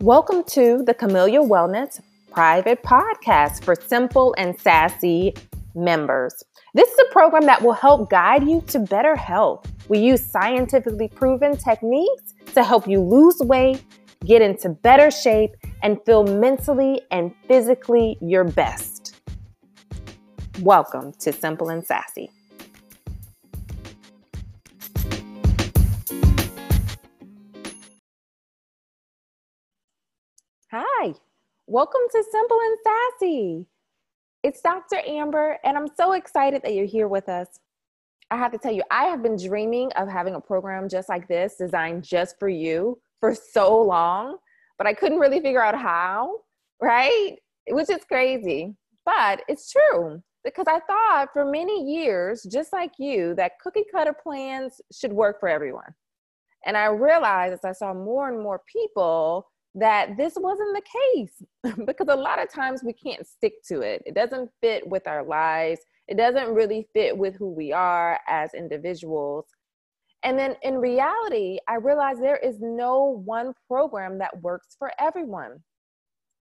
Welcome to the Camellia Wellness private podcast for simple and sassy members. This is a program that will help guide you to better health. We use scientifically proven techniques to help you lose weight, get into better shape, and feel mentally and physically your best. Welcome to Simple and Sassy. Welcome to Simple and Sassy. It's Dr. Amber, and I'm so excited that you're here with us. I have to tell you, I have been dreaming of having a program just like this, designed just for you, for so long, but I couldn't really figure out how, right? Which is crazy, but it's true because I thought for many years, just like you, that cookie cutter plans should work for everyone. And I realized as I saw more and more people that this wasn't the case because a lot of times we can't stick to it. It doesn't fit with our lives, it doesn't really fit with who we are as individuals. And then in reality, I realized there is no one program that works for everyone.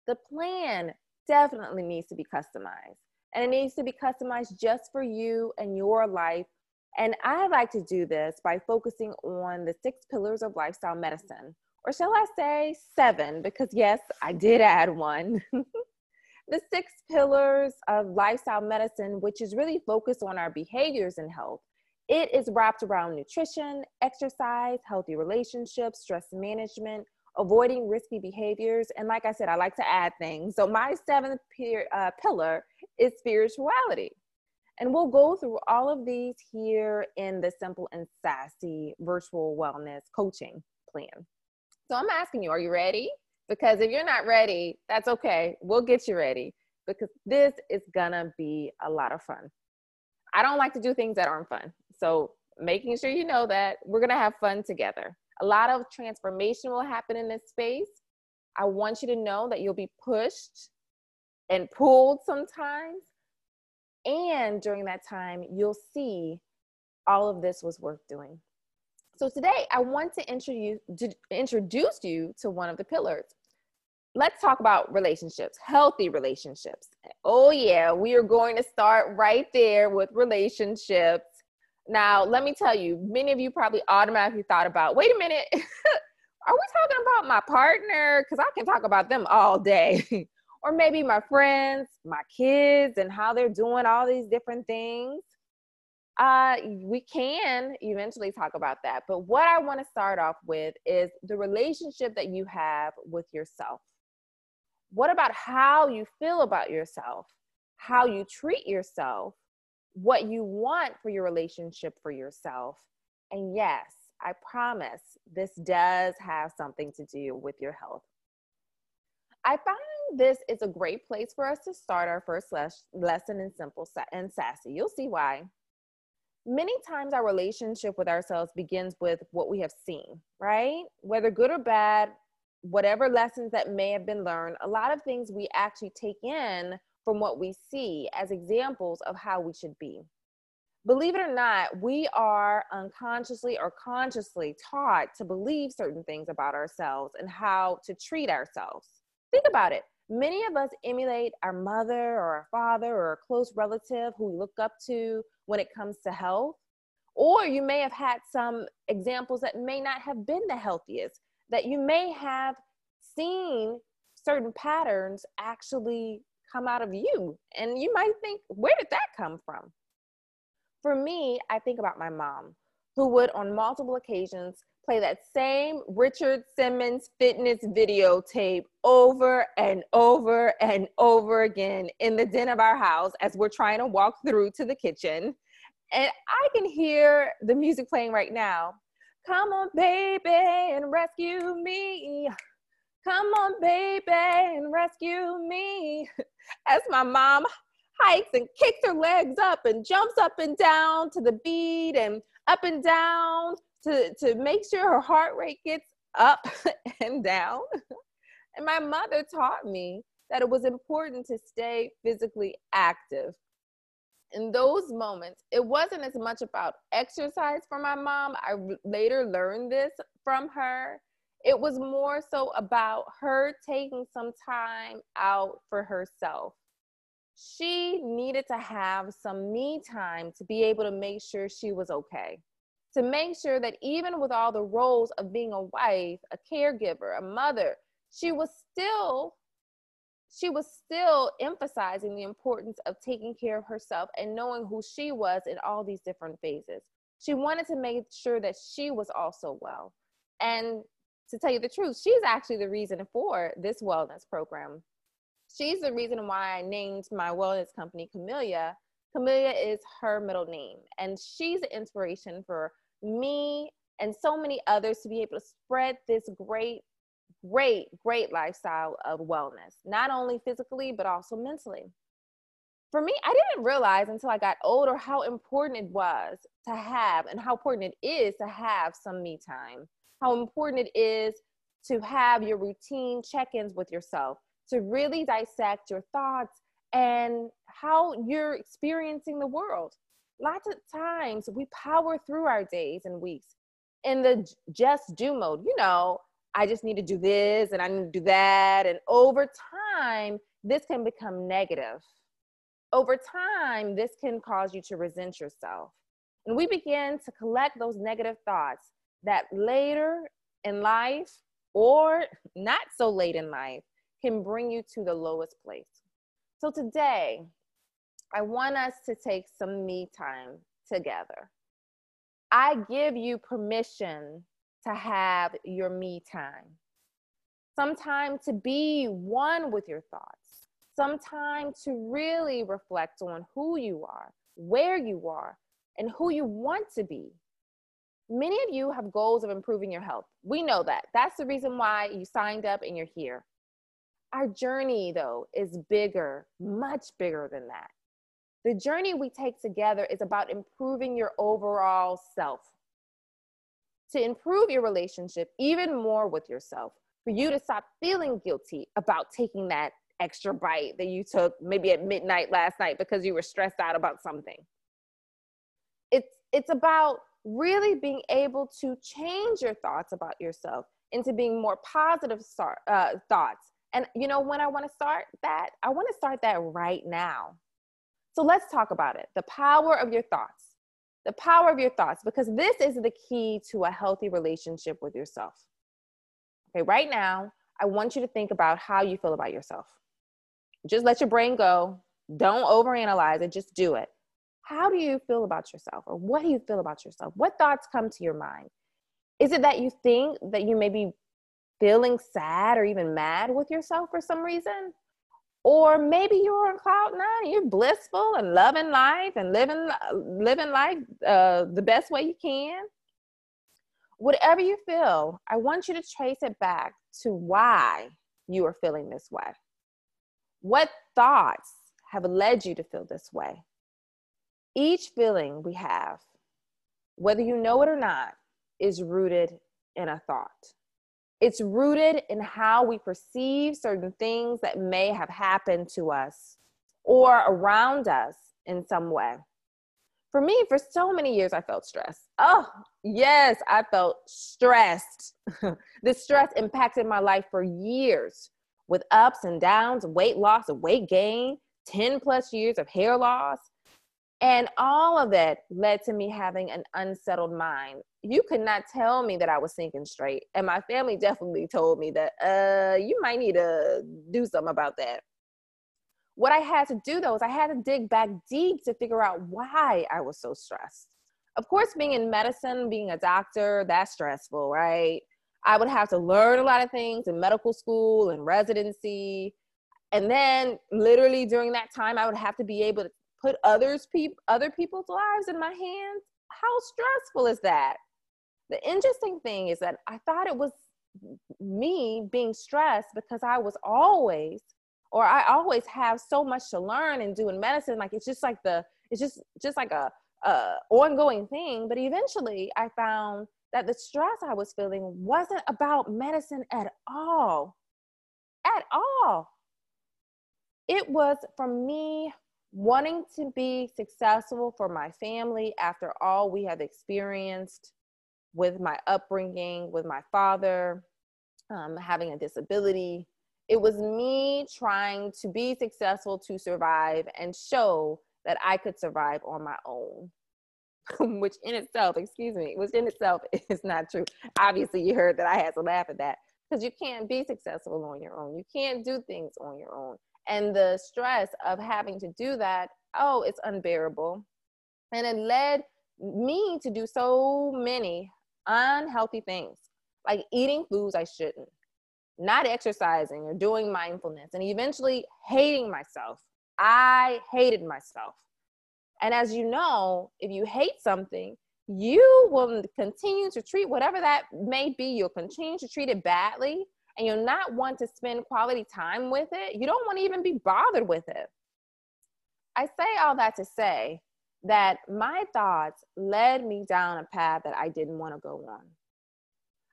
The plan definitely needs to be customized, and it needs to be customized just for you and your life. And I like to do this by focusing on the six pillars of lifestyle medicine or shall I say seven, because yes, I did add one. the six pillars of lifestyle medicine, which is really focused on our behaviors and health. It is wrapped around nutrition, exercise, healthy relationships, stress management, avoiding risky behaviors. And like I said, I like to add things. So my seventh peer, uh, pillar is spirituality. And we'll go through all of these here in the Simple and Sassy virtual wellness coaching plan. So I'm asking you, are you ready? Because if you're not ready, that's okay. We'll get you ready because this is gonna be a lot of fun. I don't like to do things that aren't fun. So making sure you know that we're gonna have fun together. A lot of transformation will happen in this space. I want you to know that you'll be pushed and pulled sometimes. And during that time, you'll see all of this was worth doing. So today I want to introduce, to introduce you to one of the pillars. Let's talk about relationships, healthy relationships. Oh, yeah, we are going to start right there with relationships. Now, let me tell you, many of you probably automatically thought about wait a minute, are we talking about my partner? Because I can talk about them all day. or maybe my friends, my kids, and how they're doing all these different things. Uh, we can eventually talk about that. But what I want to start off with is the relationship that you have with yourself. What about how you feel about yourself, how you treat yourself, what you want for your relationship for yourself? And yes, I promise this does have something to do with your health. I find this is a great place for us to start our first les- lesson in simple and sassy. You'll see why many times our relationship with ourselves begins with what we have seen, right? Whether good or bad, whatever lessons that may have been learned, a lot of things we actually take in from what we see as examples of how we should be. Believe it or not, we are unconsciously or consciously taught to believe certain things about ourselves and how to treat ourselves. Think about it. Many of us emulate our mother or our father or a close relative who we look up to when it comes to health. Or you may have had some examples that may not have been the healthiest, that you may have seen certain patterns actually come out of you. And you might think, where did that come from? For me, I think about my mom, who would on multiple occasions play that same Richard Simmons fitness videotape over and over and over again in the den of our house as we're trying to walk through to the kitchen. And I can hear the music playing right now. Come on, baby, and rescue me. Come on, baby, and rescue me. As my mom hikes and kicks her legs up and jumps up and down to the beat and up and down to, to make sure her heart rate gets up and down. And my mother taught me that it was important to stay physically active. In those moments, it wasn't as much about exercise for my mom. I later learned this from her. It was more so about her taking some time out for herself. She needed to have some me time to be able to make sure she was okay. To make sure that even with all the roles of being a wife, a caregiver, a mother, she was still she was still emphasizing the importance of taking care of herself and knowing who she was in all these different phases. She wanted to make sure that she was also well. And to tell you the truth, she's actually the reason for this wellness program. She's the reason why I named my wellness company Camellia. Camellia is her middle name, and she's the inspiration for me and so many others to be able to spread this great great, great lifestyle of wellness, not only physically, but also mentally. For me, I didn't realize until I got older how important it was to have and how important it is to have some me time, how important it is to have your routine check ins with yourself, to really dissect your thoughts and how you're experiencing the world. Lots of times we power through our days and weeks in the just do mode. You know, I just need to do this and I need to do that. And over time, this can become negative. Over time, this can cause you to resent yourself. And we begin to collect those negative thoughts that later in life or not so late in life can bring you to the lowest place. So today, I want us to take some me time together. I give you permission to have your me time. Sometime to be one with your thoughts. Sometime to really reflect on who you are, where you are, and who you want to be. Many of you have goals of improving your health. We know that. That's the reason why you signed up and you're here. Our journey, though, is bigger, much bigger than that. The journey we take together is about improving your overall self to improve your relationship even more with yourself, for you to stop feeling guilty about taking that extra bite that you took maybe at midnight last night because you were stressed out about something. It's it's about really being able to change your thoughts about yourself into being more positive start, uh, thoughts. And you know when I want to start that? I want to start that right now. So let's talk about it. The power of your thoughts the power of your thoughts, because this is the key to a healthy relationship with yourself. Okay, right now, I want you to think about how you feel about yourself. Just let your brain go. Don't overanalyze it, just do it. How do you feel about yourself? Or what do you feel about yourself? What thoughts come to your mind? Is it that you think that you may be feeling sad or even mad with yourself for some reason? Or maybe you're on cloud nine you're blissful and loving life and living living life uh, the best way you can. Whatever you feel i want you to trace it back to why you are feeling this way. What thoughts have led you to feel this way? Each feeling we have whether you know it or not is rooted in a thought it's rooted in how we perceive certain things that may have happened to us or around us in some way. For me, for so many years, I felt stressed. Oh, yes, I felt stressed. this stress impacted my life for years with ups and downs, weight loss, weight gain, 10 plus years of hair loss, and all of that led to me having an unsettled mind. You could not tell me that I was thinking straight. And my family definitely told me that, uh, you might need to do something about that. What I had to do though is I had to dig back deep to figure out why I was so stressed. Of course, being in medicine, being a doctor, that's stressful, right? I would have to learn a lot of things in medical school and residency. And then literally during that time, I would have to be able to put others people other people's lives in my hands? How stressful is that? The interesting thing is that i thought it was me being stressed because i was always or i always have so much to learn and do in medicine. Like it's just like the it's just just like a, a ongoing thing. But eventually i found that the stress i was feeling wasn't about medicine at all. At all. It was from me wanting to be successful for my family after all we have experienced with my upbringing, with my father, um, having a disability. It was me trying to be successful to survive and show that I could survive on my own. which in itself, excuse me, which in itself is not true. Obviously, you heard that I had to laugh at that because you can't be successful on your own. You can't do things on your own. And the stress of having to do that, oh, it's unbearable. And it led me to do so many unhealthy things, like eating foods I shouldn't, not exercising or doing mindfulness, and eventually hating myself. I hated myself. And as you know, if you hate something, you will continue to treat whatever that may be, you'll continue to treat it badly and you'll not want to spend quality time with it. You don't want to even be bothered with it. I say all that to say that my thoughts led me down a path that I didn't want to go on.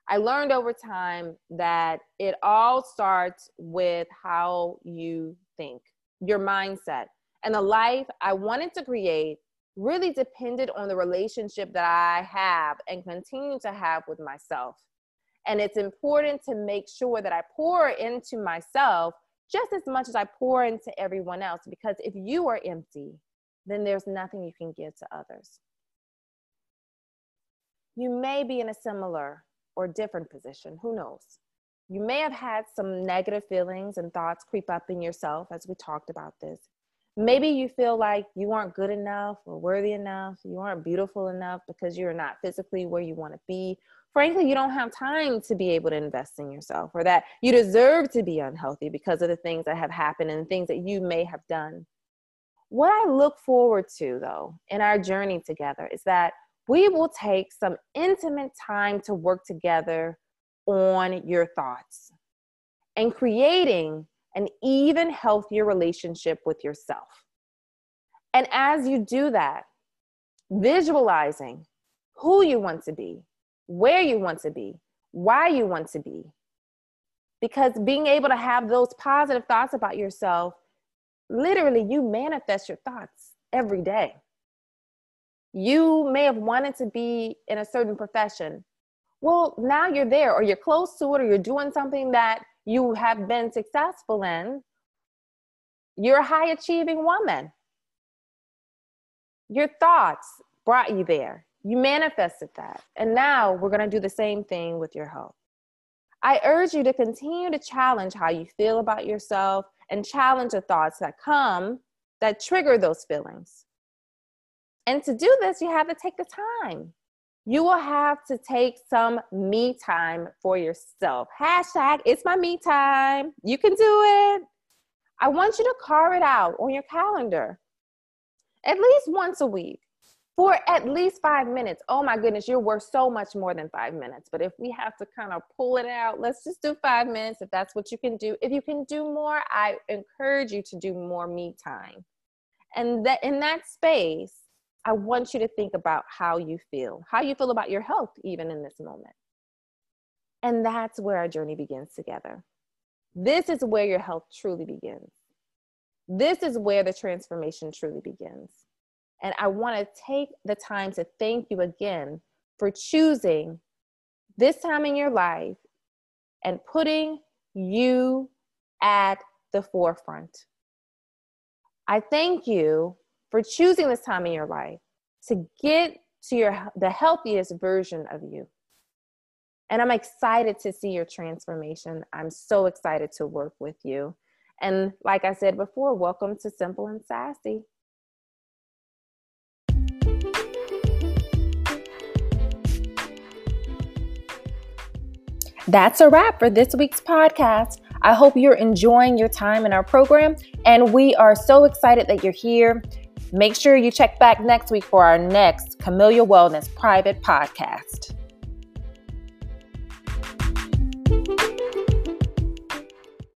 I learned over time that it all starts with how you think, your mindset. And the life I wanted to create really depended on the relationship that I have and continue to have with myself. And it's important to make sure that I pour into myself just as much as I pour into everyone else. Because if you are empty, then there's nothing you can give to others. You may be in a similar or different position, who knows? You may have had some negative feelings and thoughts creep up in yourself as we talked about this. Maybe you feel like you aren't good enough or worthy enough, you aren't beautiful enough because you're not physically where you want to be. Frankly, you don't have time to be able to invest in yourself, or that you deserve to be unhealthy because of the things that have happened and things that you may have done. What I look forward to, though, in our journey together is that we will take some intimate time to work together on your thoughts and creating an even healthier relationship with yourself. And as you do that, visualizing who you want to be, where you want to be, why you want to be. Because being able to have those positive thoughts about yourself, literally, you manifest your thoughts every day. You may have wanted to be in a certain profession. Well, now you're there, or you're close to it, or you're doing something that you have been successful in, you're a high achieving woman. Your thoughts brought you there. You manifested that. And now we're going to do the same thing with your health. I urge you to continue to challenge how you feel about yourself and challenge the thoughts that come that trigger those feelings. And to do this, you have to take the time you will have to take some me time for yourself. Hashtag it's my me time. You can do it. I want you to carve it out on your calendar at least once a week for at least five minutes. Oh my goodness, you're worth so much more than five minutes. But if we have to kind of pull it out, let's just do five minutes if that's what you can do. If you can do more, I encourage you to do more me time. And that in that space, I want you to think about how you feel, how you feel about your health, even in this moment. And that's where our journey begins together. This is where your health truly begins. This is where the transformation truly begins. And I want to take the time to thank you again for choosing this time in your life and putting you at the forefront. I thank you for choosing this time in your life to get to your the healthiest version of you. And I'm excited to see your transformation. I'm so excited to work with you. And like I said before, welcome to Simple and Sassy. That's a wrap for this week's podcast. I hope you're enjoying your time in our program, and we are so excited that you're here. Make sure you check back next week for our next Camellia Wellness private podcast.